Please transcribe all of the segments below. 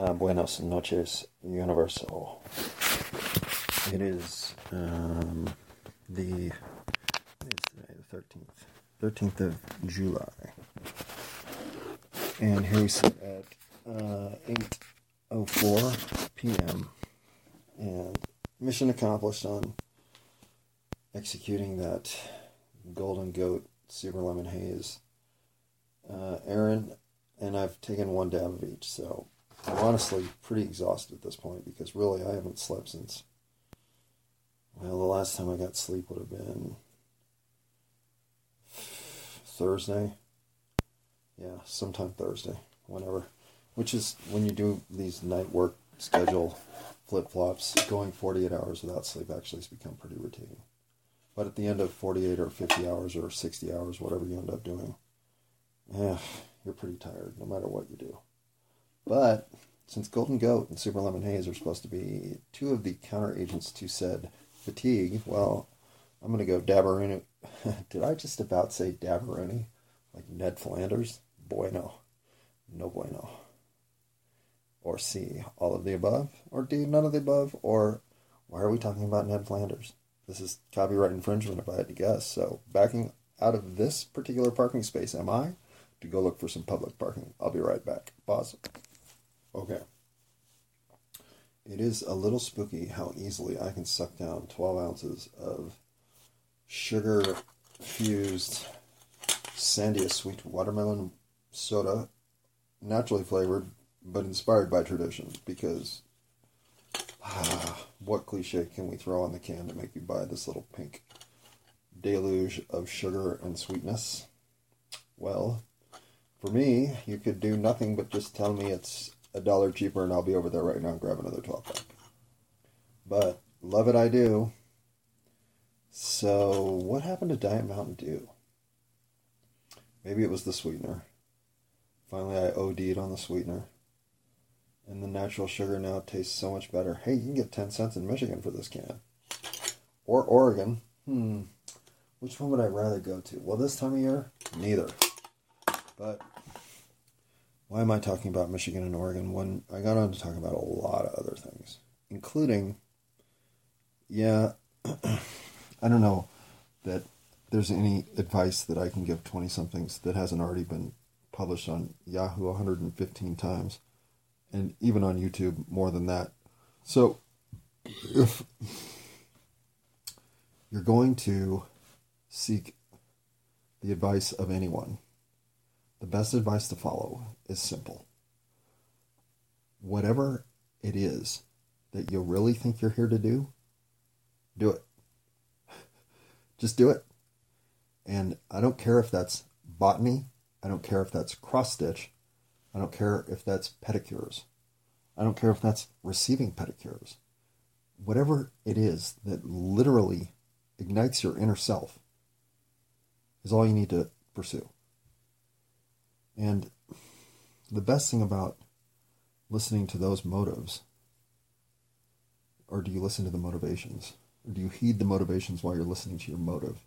Uh, buenos noches, Universal. It is um, the thirteenth, thirteenth of July, and here we sit at uh, eight oh four p.m. and mission accomplished on executing that Golden Goat Super Lemon Haze. Uh, Aaron and I've taken one dab of each, so I'm honestly pretty exhausted at this point because really I haven't slept since. Well, the last time I got sleep would have been Thursday. Yeah, sometime Thursday, whenever. Which is when you do these night work schedule flip flops, going 48 hours without sleep actually has become pretty routine. But at the end of 48 or 50 hours or 60 hours, whatever you end up doing, eh, you're pretty tired no matter what you do. But since Golden Goat and Super Lemon Haze are supposed to be two of the counter agents to said fatigue, well, I'm going to go Dabberoonie. Did I just about say Dabberoonie? Like Ned Flanders? Bueno. No bueno. Or C, all of the above? Or D, none of the above? Or why are we talking about Ned Flanders? This is copyright infringement if I had to guess. So backing out of this particular parking space, am I? To go look for some public parking. I'll be right back. Pause. Okay. It is a little spooky how easily I can suck down 12 ounces of sugar fused Sandia sweet watermelon soda, naturally flavored, but inspired by tradition. Because ah, what cliche can we throw on the can to make you buy this little pink deluge of sugar and sweetness? Well, for me, you could do nothing but just tell me it's a dollar cheaper and I'll be over there right now and grab another 12 pack. But love it, I do. So, what happened to Diet Mountain Dew? Maybe it was the sweetener. Finally, I OD'd on the sweetener. And the natural sugar now tastes so much better. Hey, you can get 10 cents in Michigan for this can. Or Oregon. Hmm. Which one would I rather go to? Well, this time of year, neither. But why am I talking about Michigan and Oregon when I got on to talk about a lot of other things, including, yeah, I don't know that there's any advice that I can give 20 somethings that hasn't already been published on Yahoo 115 times and even on YouTube more than that. So if you're going to seek the advice of anyone, the best advice to follow is simple. Whatever it is that you really think you're here to do, do it. Just do it. And I don't care if that's botany, I don't care if that's cross stitch, I don't care if that's pedicures, I don't care if that's receiving pedicures. Whatever it is that literally ignites your inner self is all you need to pursue. And the best thing about listening to those motives, or do you listen to the motivations? Or do you heed the motivations while you're listening to your motive?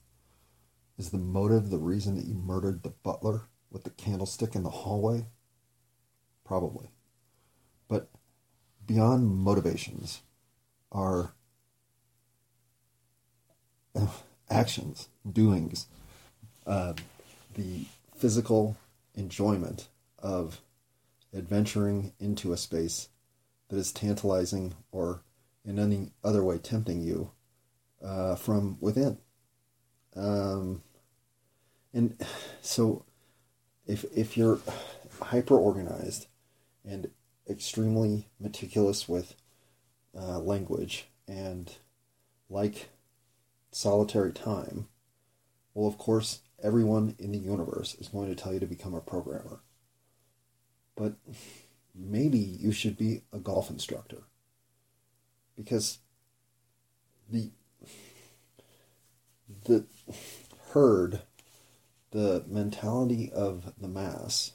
Is the motive the reason that you murdered the butler with the candlestick in the hallway? Probably. But beyond motivations are actions, doings, uh, the physical enjoyment of adventuring into a space that is tantalizing or in any other way tempting you uh, from within. Um, and so, if if you're hyper organized and extremely meticulous with uh, language and like solitary time, well, of course, everyone in the universe is going to tell you to become a programmer. But maybe you should be a golf instructor. Because the the herd, the mentality of the mass,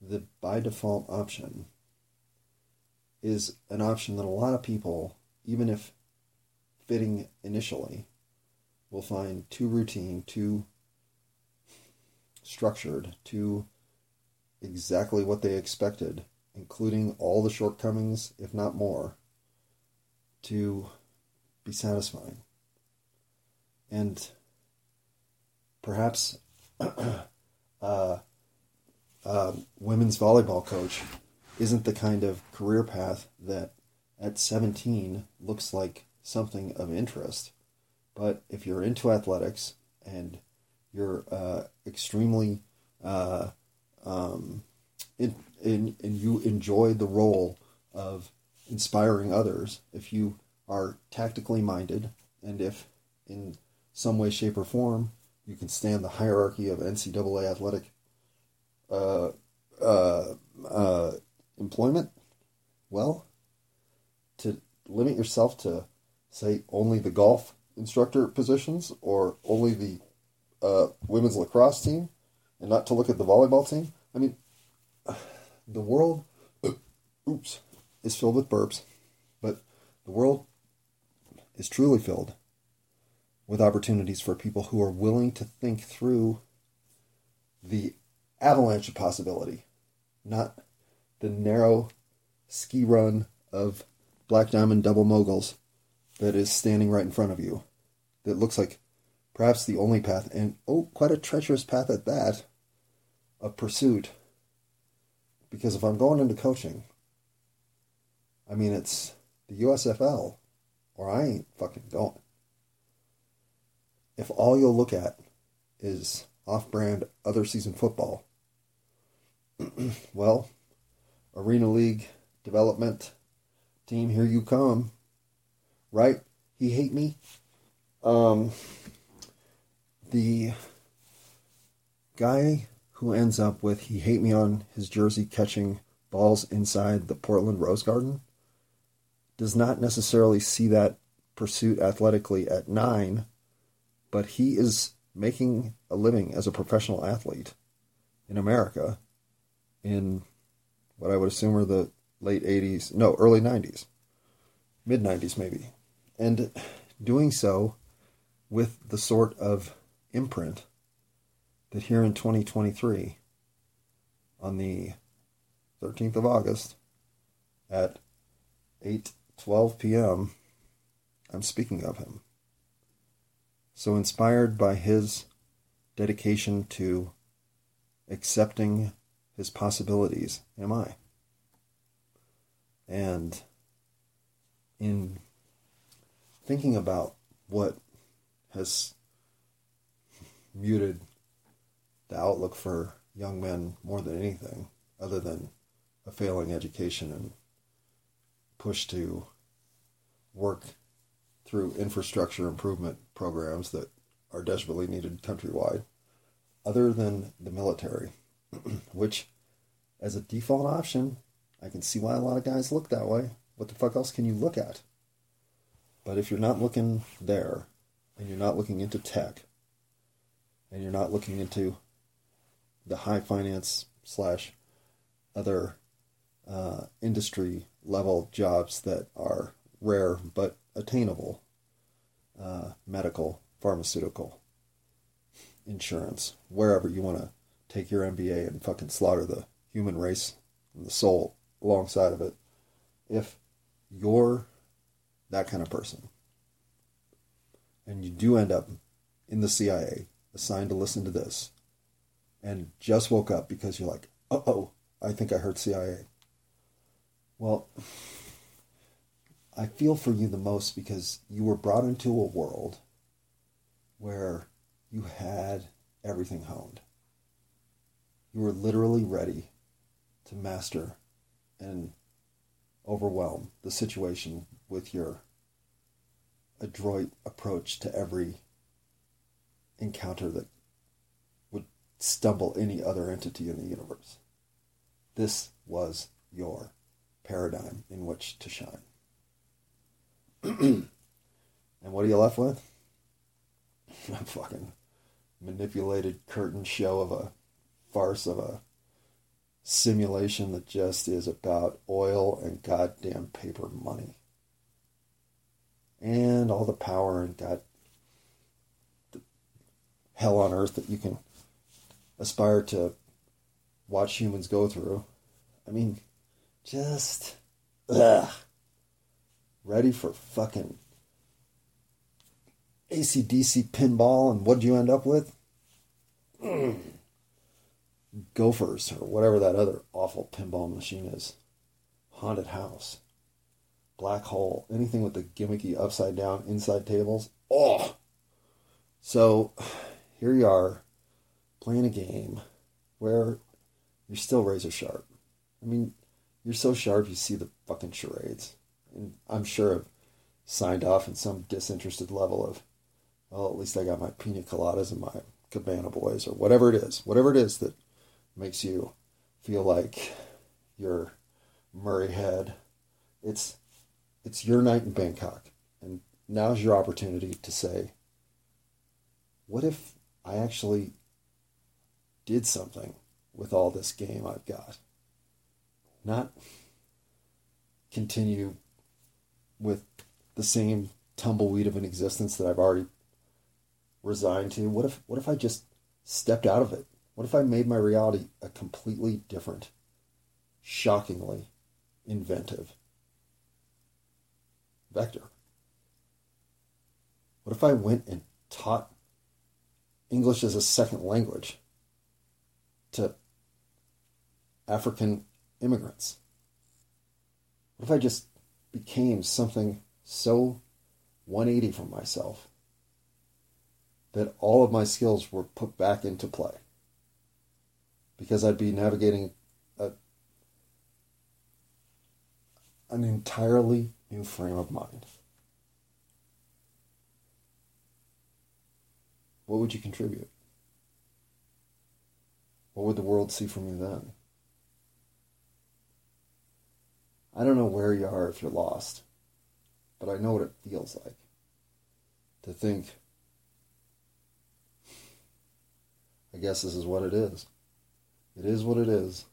the by default option is an option that a lot of people, even if fitting initially, will find too routine, too structured, to exactly what they expected including all the shortcomings, if not more, to be satisfying. And perhaps uh, uh, women's volleyball coach isn't the kind of career path that at 17 looks like something of interest. But if you're into athletics and you're uh, extremely uh, um, in, in, and you enjoy the role of inspiring others, if you are tactically minded, and if in some way, shape, or form you can stand the hierarchy of NCAA athletic uh, uh, uh, employment, well, to limit yourself to, say, only the golf instructor positions or only the uh, women's lacrosse team and not to look at the volleyball team. I mean, the world, oops, is filled with burps, but the world is truly filled with opportunities for people who are willing to think through the avalanche of possibility, not the narrow ski run of Black Diamond double moguls that is standing right in front of you. That looks like perhaps the only path, and oh, quite a treacherous path at that, of pursuit. Because if I'm going into coaching, I mean, it's the USFL, or I ain't fucking going. If all you'll look at is off brand other season football, well, Arena League development team, here you come. Right? He hate me. Um, the guy who ends up with he hate me on his jersey catching balls inside the Portland Rose Garden does not necessarily see that pursuit athletically at nine, but he is making a living as a professional athlete in America in what I would assume are the late 80s, no, early 90s, mid 90s maybe. And doing so with the sort of imprint that here in 2023, on the 13th of August at 8:12 p.m., I'm speaking of him. So inspired by his dedication to accepting his possibilities am I. And in thinking about what has muted the outlook for young men more than anything, other than a failing education and push to work through infrastructure improvement programs that are desperately needed countrywide, other than the military, which, as a default option, I can see why a lot of guys look that way. What the fuck else can you look at? But if you're not looking there, and you're not looking into tech, and you're not looking into the high finance slash other uh, industry level jobs that are rare but attainable, uh, medical, pharmaceutical, insurance, wherever you want to take your MBA and fucking slaughter the human race and the soul alongside of it. If you're that kind of person and you do end up in the CIA assigned to listen to this and just woke up because you're like, uh oh, I think I heard CIA. Well, I feel for you the most because you were brought into a world where you had everything honed. You were literally ready to master and overwhelm the situation with your adroit approach to every encounter that would stumble any other entity in the universe. This was your paradigm in which to shine. and what are you left with? A fucking manipulated curtain show of a farce of a simulation that just is about oil and goddamn paper money. And all the power and god the hell on earth that you can aspire to watch humans go through. I mean, Just, ugh. Ready for fucking ACDC pinball, and what do you end up with? Mm. Gophers, or whatever that other awful pinball machine is. Haunted house. Black hole. Anything with the gimmicky upside down inside tables. Oh! So, here you are, playing a game where you're still razor sharp. I mean, you're so sharp you see the fucking charades. And I'm sure I've signed off in some disinterested level of, well, at least I got my pina coladas and my cabana boys or whatever it is. Whatever it is that makes you feel like you're Murray Head. It's it's your night in Bangkok. And now's your opportunity to say, what if I actually did something with all this game I've got? Not continue with the same tumbleweed of an existence that I've already resigned to. What if what if I just stepped out of it? What if I made my reality a completely different, shockingly inventive vector? What if I went and taught English as a second language to African immigrants? What if I just became something so 180 from myself that all of my skills were put back into play? Because I'd be navigating a, an entirely new frame of mind. What would you contribute? What would the world see from you then? I don't know where you are if you're lost, but I know what it feels like to think, I guess this is what it is. It is what it is.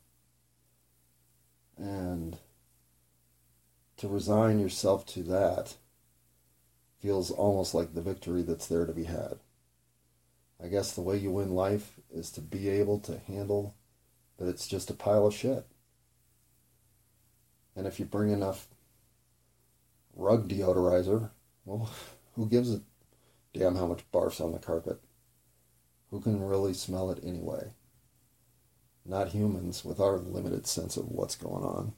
And to resign yourself to that feels almost like the victory that's there to be had. I guess the way you win life is to be able to handle that it's just a pile of shit. And if you bring enough rug deodorizer, well, who gives a damn how much barf's on the carpet? Who can really smell it anyway? Not humans with our limited sense of what's going on.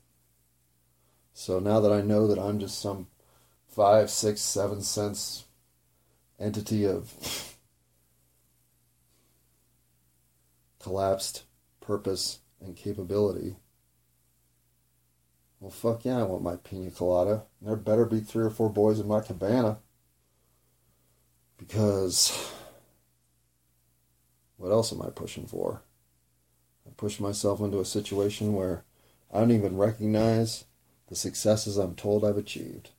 So now that I know that I'm just some five, six, seven cents entity of collapsed purpose and capability. Well, fuck yeah, I want my pina colada. There better be three or four boys in my cabana. Because what else am I pushing for? I push myself into a situation where I don't even recognize the successes I'm told I've achieved.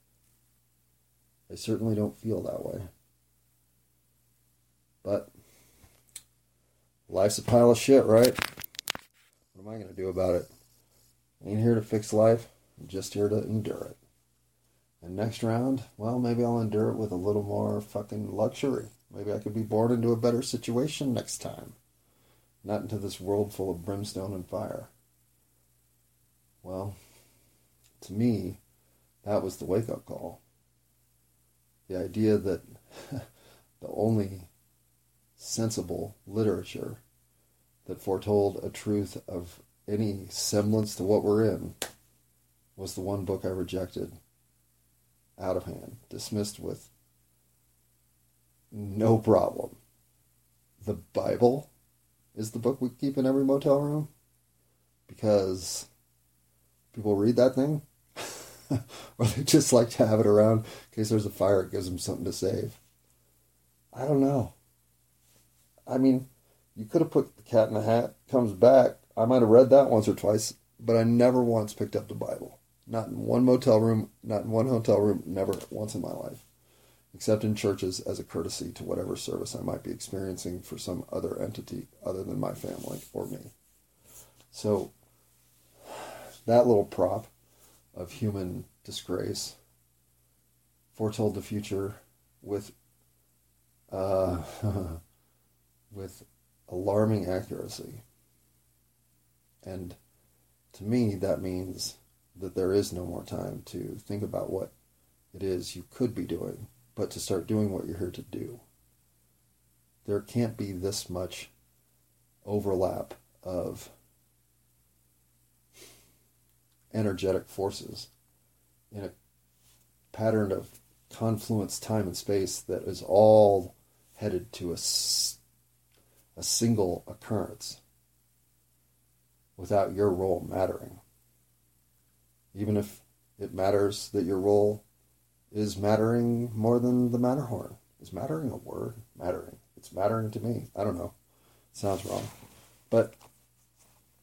I certainly don't feel that way. But Life's a pile of shit, right? What am I going to do about it? I ain't here to fix life. I'm just here to endure it. And next round, well, maybe I'll endure it with a little more fucking luxury. Maybe I could be born into a better situation next time. Not into this world full of brimstone and fire. Well, to me, that was the wake up call. The idea that the only sensible literature that foretold a truth of any semblance to what we're in was the one book I rejected out of hand, dismissed with no problem. The Bible is the book we keep in every motel room because people read that thing or they just like to have it around in case there's a fire, it gives them something to save. I don't know. I mean, you could have put the cat in the hat comes back. I might have read that once or twice, but I never once picked up the Bible. Not in one motel room, not in one hotel room, never once in my life. Except in churches as a courtesy to whatever service I might be experiencing for some other entity other than my family or me. So, that little prop of human disgrace foretold the future with uh, with alarming accuracy. And to me, that means that there is no more time to think about what it is you could be doing, but to start doing what you're here to do. There can't be this much overlap of energetic forces in a pattern of confluence, time, and space that is all headed to a, a single occurrence without your role mattering. Even if it matters that your role is mattering more than the Matterhorn. Is mattering a word? Mattering. It's mattering to me. I don't know. sounds wrong. But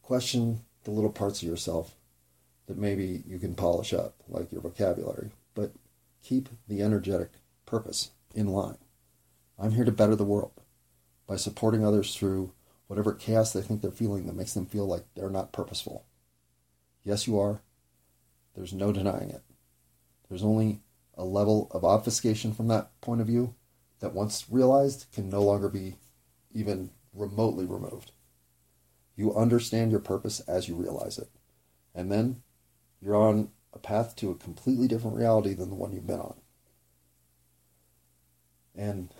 question the little parts of yourself that maybe you can polish up, like your vocabulary, but keep the energetic purpose in line. I'm here to better the world by supporting others through whatever chaos they think they're feeling that makes them feel like they're not purposeful. Yes, you are. There's no denying it. There's only a level of obfuscation from that point of view that, once realized, can no longer be even remotely removed. You understand your purpose as you realize it. And then you're on a path to a completely different reality than the one you've been on. And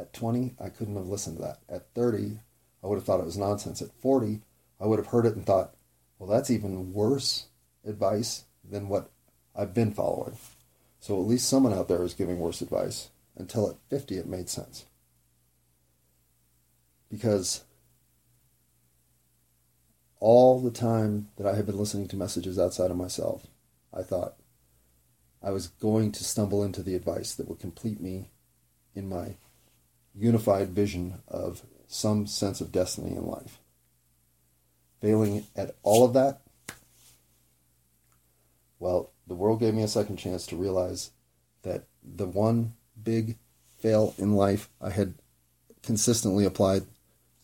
at 20, I couldn't have listened to that. At 30, I would have thought it was nonsense. At 40, I would have heard it and thought, well, that's even worse advice than what I've been following. So at least someone out there is giving worse advice. Until at 50, it made sense. Because all the time that I had been listening to messages outside of myself, I thought I was going to stumble into the advice that would complete me in my unified vision of some sense of destiny in life. Failing at all of that, well, the world gave me a second chance to realize that the one big fail in life I had consistently applied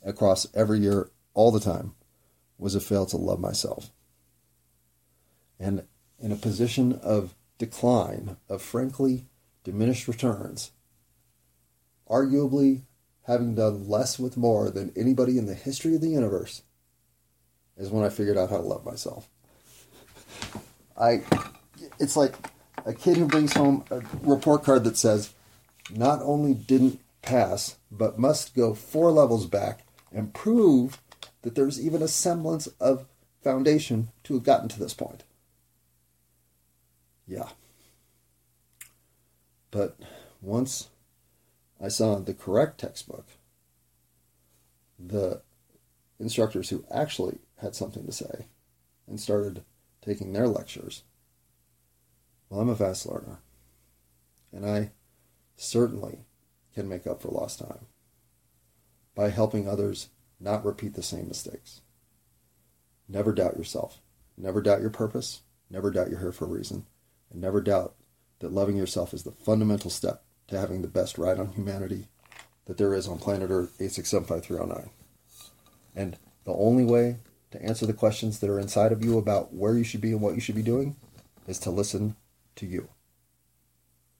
across every year all the time was a fail to love myself. And in a position of decline, of frankly diminished returns, arguably having done less with more than anybody in the history of the universe, is when I figured out how to love myself. I, it's like a kid who brings home a report card that says, not only didn't pass, but must go four levels back and prove that there's even a semblance of foundation to have gotten to this point. Yeah. But once I saw the correct textbook, the instructors who actually had something to say and started taking their lectures. Well, I'm a fast learner, and I certainly can make up for lost time by helping others not repeat the same mistakes. Never doubt yourself. Never doubt your purpose. Never doubt you're here for a reason. And never doubt that loving yourself is the fundamental step to having the best ride on humanity that there is on planet Earth 8675309. And the only way to answer the questions that are inside of you about where you should be and what you should be doing is to listen to you.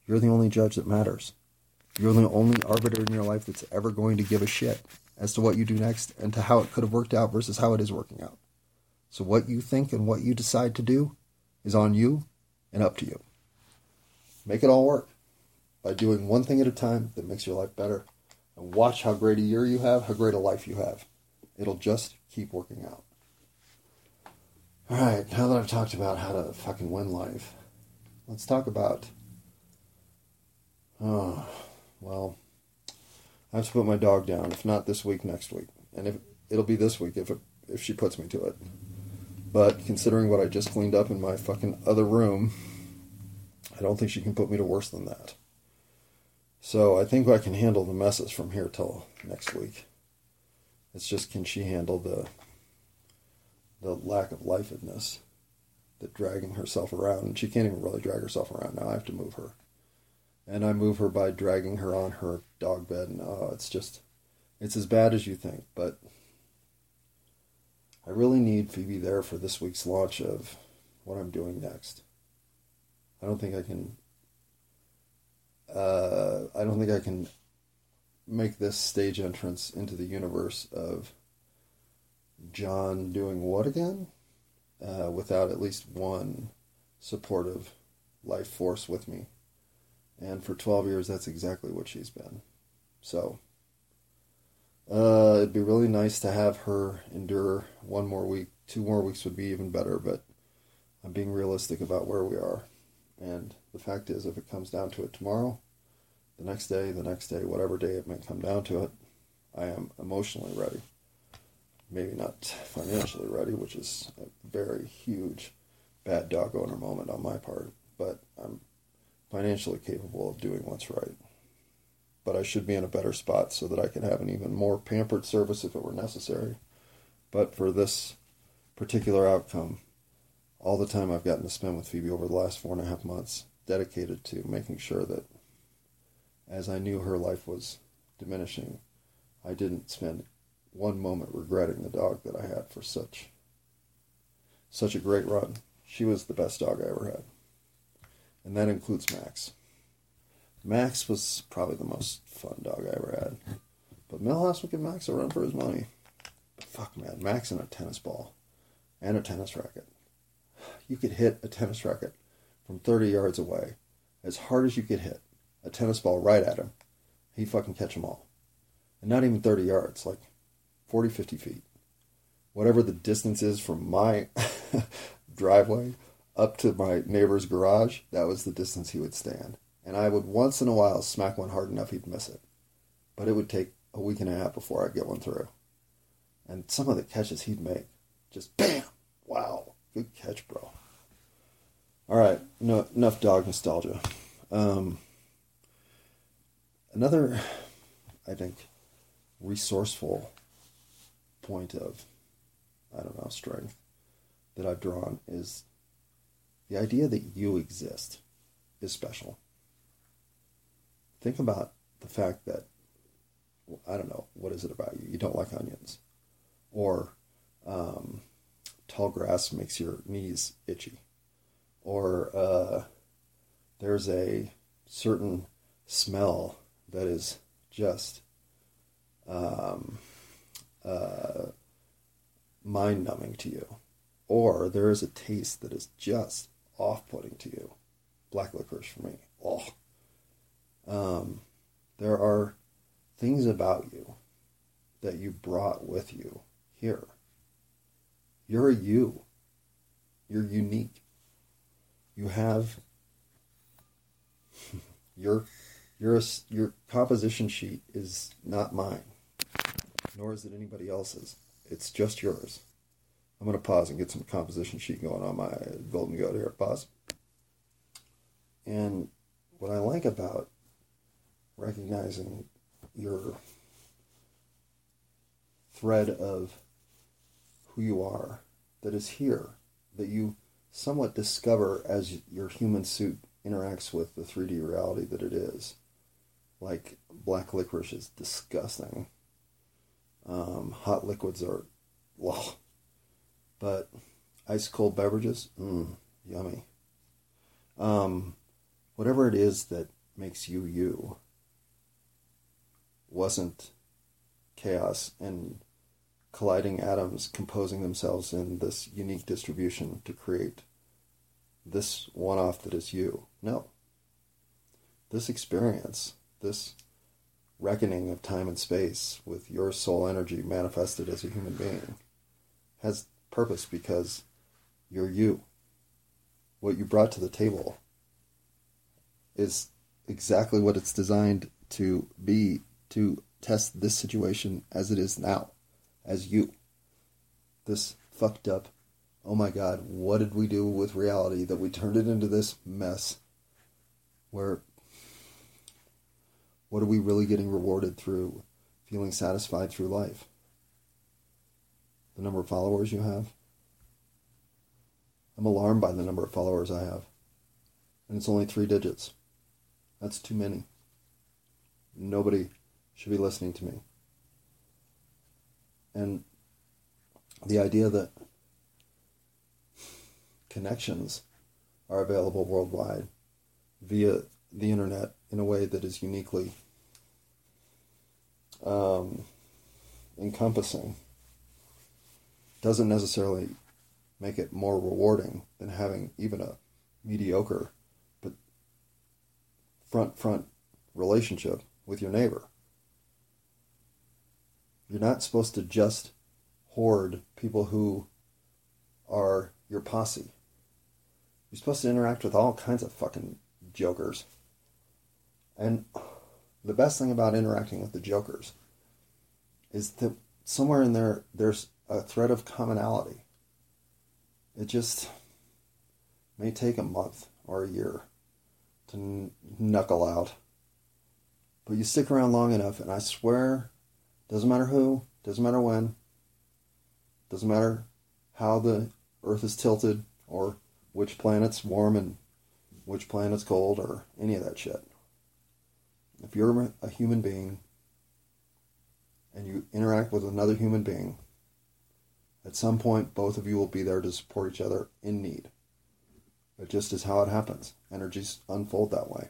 You're the only judge that matters. You're the only arbiter in your life that's ever going to give a shit as to what you do next and to how it could have worked out versus how it is working out. So, what you think and what you decide to do is on you and up to you. Make it all work by doing one thing at a time that makes your life better and watch how great a year you have, how great a life you have. It'll just keep working out. All right, now that I've talked about how to fucking win life, let's talk about. Oh, well, I have to put my dog down. If not this week, next week, and if it'll be this week if it, if she puts me to it. But considering what I just cleaned up in my fucking other room, I don't think she can put me to worse than that. So I think I can handle the messes from here till next week. It's just can she handle the the lack of lifedness, the dragging herself around. And she can't even really drag herself around now. I have to move her. And I move her by dragging her on her dog bed. And oh, it's just, it's as bad as you think. But I really need Phoebe there for this week's launch of what I'm doing next. I don't think I can. Uh, I don't think I can make this stage entrance into the universe of John doing what again? uh, without at least one supportive life force with me. And for 12 years, that's exactly what she's been. So, uh, it'd be really nice to have her endure one more week. Two more weeks would be even better, but I'm being realistic about where we are. And the fact is, if it comes down to it tomorrow, the next day, the next day, whatever day it may come down to it, I am emotionally ready. Maybe not financially ready, which is a very huge bad dog owner moment on my part, but I'm financially capable of doing what's right. But I should be in a better spot so that I can have an even more pampered service if it were necessary. But for this particular outcome, all the time I've gotten to spend with Phoebe over the last four and a half months, dedicated to making sure that as I knew her life was diminishing, I didn't spend one moment regretting the dog that I had for such such a great run. She was the best dog I ever had. And that includes Max. Max was probably the most fun dog I ever had. But Milhouse would give Max a run for his money. But fuck man, Max and a tennis ball and a tennis racket. You could hit a tennis racket from 30 yards away as hard as you could hit a tennis ball right at him. He'd fucking catch them all. And not even 30 yards, like 40, 50 feet. Whatever the distance is from my driveway up to my neighbor's garage, that was the distance he would stand. And I would once in a while smack one hard enough he'd miss it. But it would take a week and a half before I'd get one through. And some of the catches he'd make, just bam! Wow, good catch, bro. All right, no, enough dog nostalgia. Um, another, I think, resourceful point of, I don't know, strength that I've drawn is the idea that you exist is special. Think about the fact that, well, I don't know, what is it about you? You don't like onions. Or um, tall grass makes your knees itchy. Or uh, there's a certain smell that is just um, uh, mind numbing to you. Or there is a taste that is just off putting to you. Black licorice for me. Oh. Um, there are things about you that you brought with you here. You're a you. You're unique. You have your your your composition sheet is not mine, nor is it anybody else's. It's just yours. I'm going to pause and get some composition sheet going on my golden goat here. Pause. And what I like about recognizing your thread of who you are that is here, that you somewhat discover as your human suit interacts with the 3D reality that it is. Like black licorice is disgusting. Um, hot liquids are, well, but ice cold beverages, mm, yummy. Um, whatever it is that makes you you wasn't chaos and colliding atoms composing themselves in this unique distribution to create this one off that is you. No. This experience, this reckoning of time and space with your soul energy manifested as a human being, has purpose because you're you. What you brought to the table is exactly what it's designed to be to test this situation as it is now, as you. This fucked up, oh my god, what did we do with reality that we turned it into this mess where what are we really getting rewarded through feeling satisfied through life? The number of followers you have? I'm alarmed by the number of followers I have. And it's only three digits. That's too many. Nobody should be listening to me. And the idea that connections are available worldwide via the internet in a way that is uniquely um, encompassing doesn't necessarily make it more rewarding than having even a mediocre but front front relationship with your neighbor. You're not supposed to just hoard people who are your posse. You're supposed to interact with all kinds of fucking jokers. And the best thing about interacting with the jokers is that somewhere in there there's a thread of commonality. It just may take a month or a year to knuckle out. But you stick around long enough, and I swear, doesn't matter who, doesn't matter when, doesn't matter how the Earth is tilted or which planet's warm and which planet's cold or any of that shit. If you're a human being and you interact with another human being, at some point both of you will be there to support each other in need. It just is how it happens. Energies unfold that way.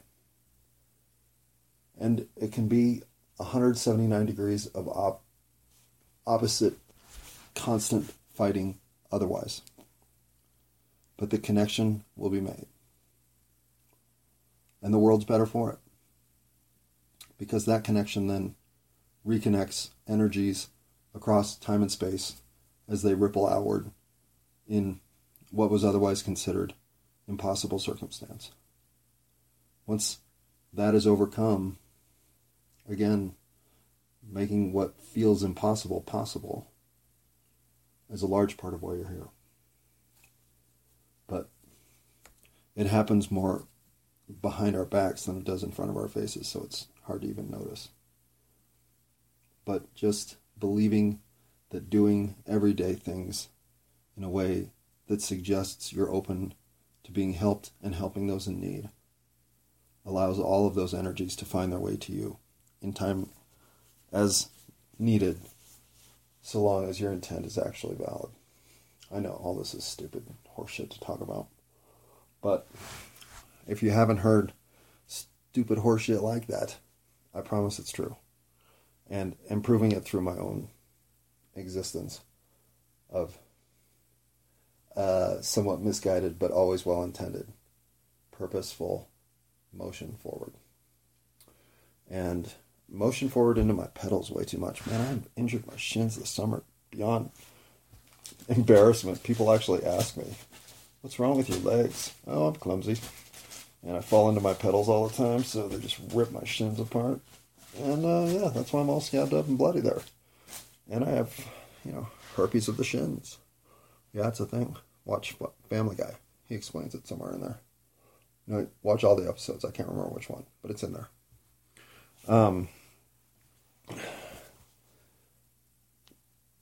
And it can be 179 degrees of op- opposite constant fighting otherwise. But the connection will be made. And the world's better for it. Because that connection then reconnects energies across time and space as they ripple outward in what was otherwise considered impossible circumstance. Once that is overcome, again, making what feels impossible possible is a large part of why you're here. But it happens more behind our backs than it does in front of our faces, so it's hard to even notice. But just believing that doing everyday things in a way that suggests you're open to being helped and helping those in need allows all of those energies to find their way to you in time as needed, so long as your intent is actually valid. I know all this is stupid horseshit to talk about, but if you haven't heard stupid horseshit like that, I promise it's true. And I'm proving it through my own existence of uh, somewhat misguided but always well intended, purposeful motion forward. And motion forward into my pedals way too much. Man, I've injured my shins this summer beyond embarrassment. People actually ask me, What's wrong with your legs? Oh, I'm clumsy. And I fall into my pedals all the time, so they just rip my shins apart. And uh, yeah, that's why I'm all scabbed up and bloody there. And I have, you know, herpes of the shins. Yeah, it's a thing. Watch Family Guy. He explains it somewhere in there. You know, watch all the episodes. I can't remember which one, but it's in there. Um,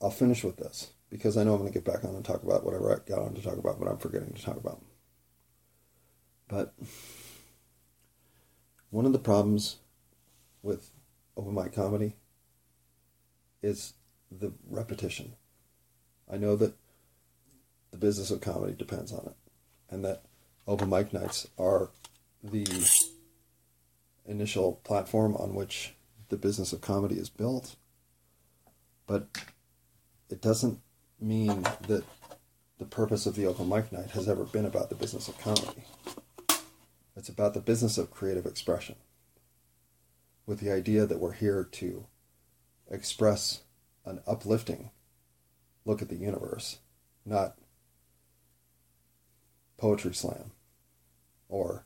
I'll finish with this because I know I'm going to get back on and talk about whatever I got on to talk about, but I'm forgetting to talk about. But one of the problems with open mic comedy is the repetition. I know that the business of comedy depends on it, and that open mic nights are the initial platform on which the business of comedy is built. But it doesn't mean that the purpose of the open mic night has ever been about the business of comedy. It's about the business of creative expression, with the idea that we're here to express an uplifting look at the universe, not poetry slam or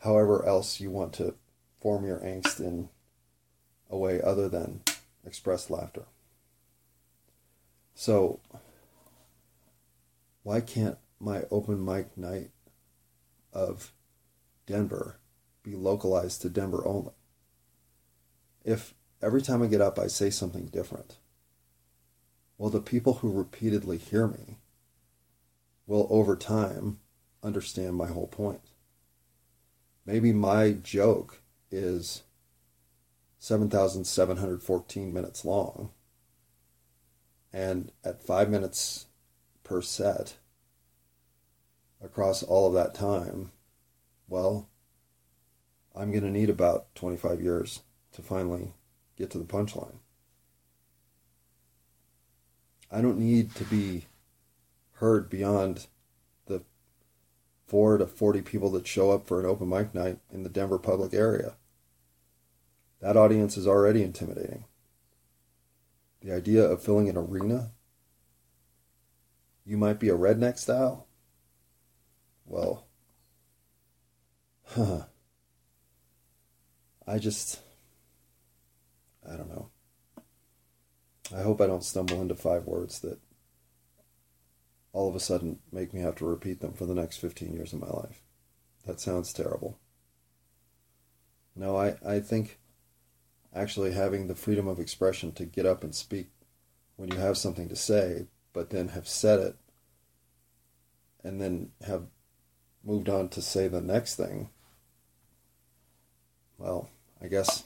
however else you want to form your angst in a way other than express laughter. So, why can't my open mic night of Denver be localized to Denver only? If every time I get up I say something different, well, the people who repeatedly hear me will over time understand my whole point. Maybe my joke is 7,714 minutes long, and at five minutes per set across all of that time, well, I'm going to need about 25 years to finally get to the punchline. I don't need to be heard beyond the four to 40 people that show up for an open mic night in the Denver public area. That audience is already intimidating. The idea of filling an arena, you might be a redneck style. Well, huh. I just, I don't know. I hope I don't stumble into five words that all of a sudden make me have to repeat them for the next 15 years of my life. That sounds terrible. No, I, I think actually having the freedom of expression to get up and speak when you have something to say, but then have said it and then have moved on to say the next thing. Well, I guess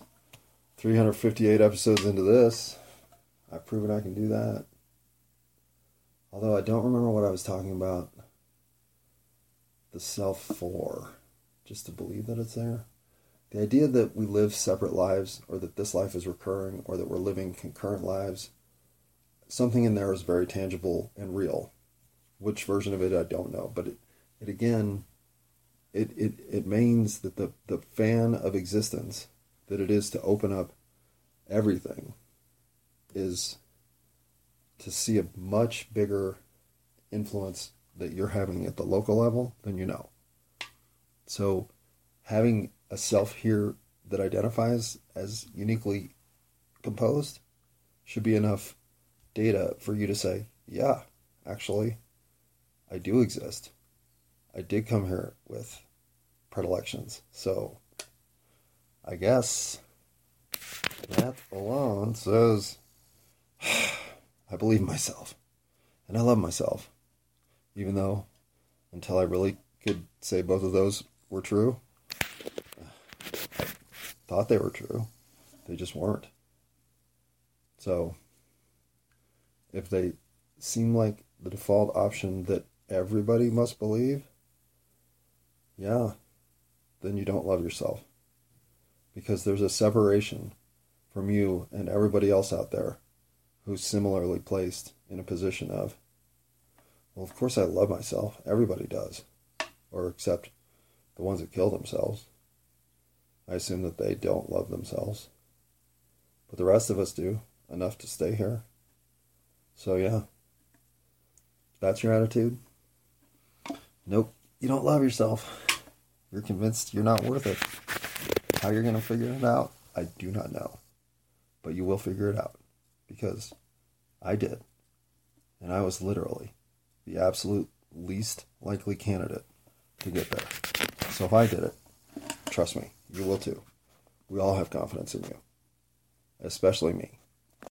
358 episodes into this, I've proven I can do that. Although I don't remember what I was talking about the self for, just to believe that it's there. The idea that we live separate lives, or that this life is recurring, or that we're living concurrent lives, something in there is very tangible and real. Which version of it, I don't know. But it, it again, it, it, it means that the, the fan of existence that it is to open up everything is to see a much bigger influence that you're having at the local level than you know. So having a self here that identifies as uniquely composed should be enough data for you to say, yeah, actually, I do exist. I did come here with predilections. So I guess that alone says I believe myself. And I love myself. Even though until I really could say both of those were true, thought they were true. They just weren't. So, if they seem like the default option that everybody must believe, yeah, then you don't love yourself. Because there's a separation from you and everybody else out there who's similarly placed in a position of, well, of course I love myself. Everybody does. Or except the ones that kill themselves. I assume that they don't love themselves. But the rest of us do, enough to stay here. So, yeah. That's your attitude? Nope. You don't love yourself. You're convinced you're not worth it. How you're going to figure it out, I do not know. But you will figure it out. Because I did. And I was literally the absolute least likely candidate to get there. So if I did it, trust me, you will too. We all have confidence in you, especially me.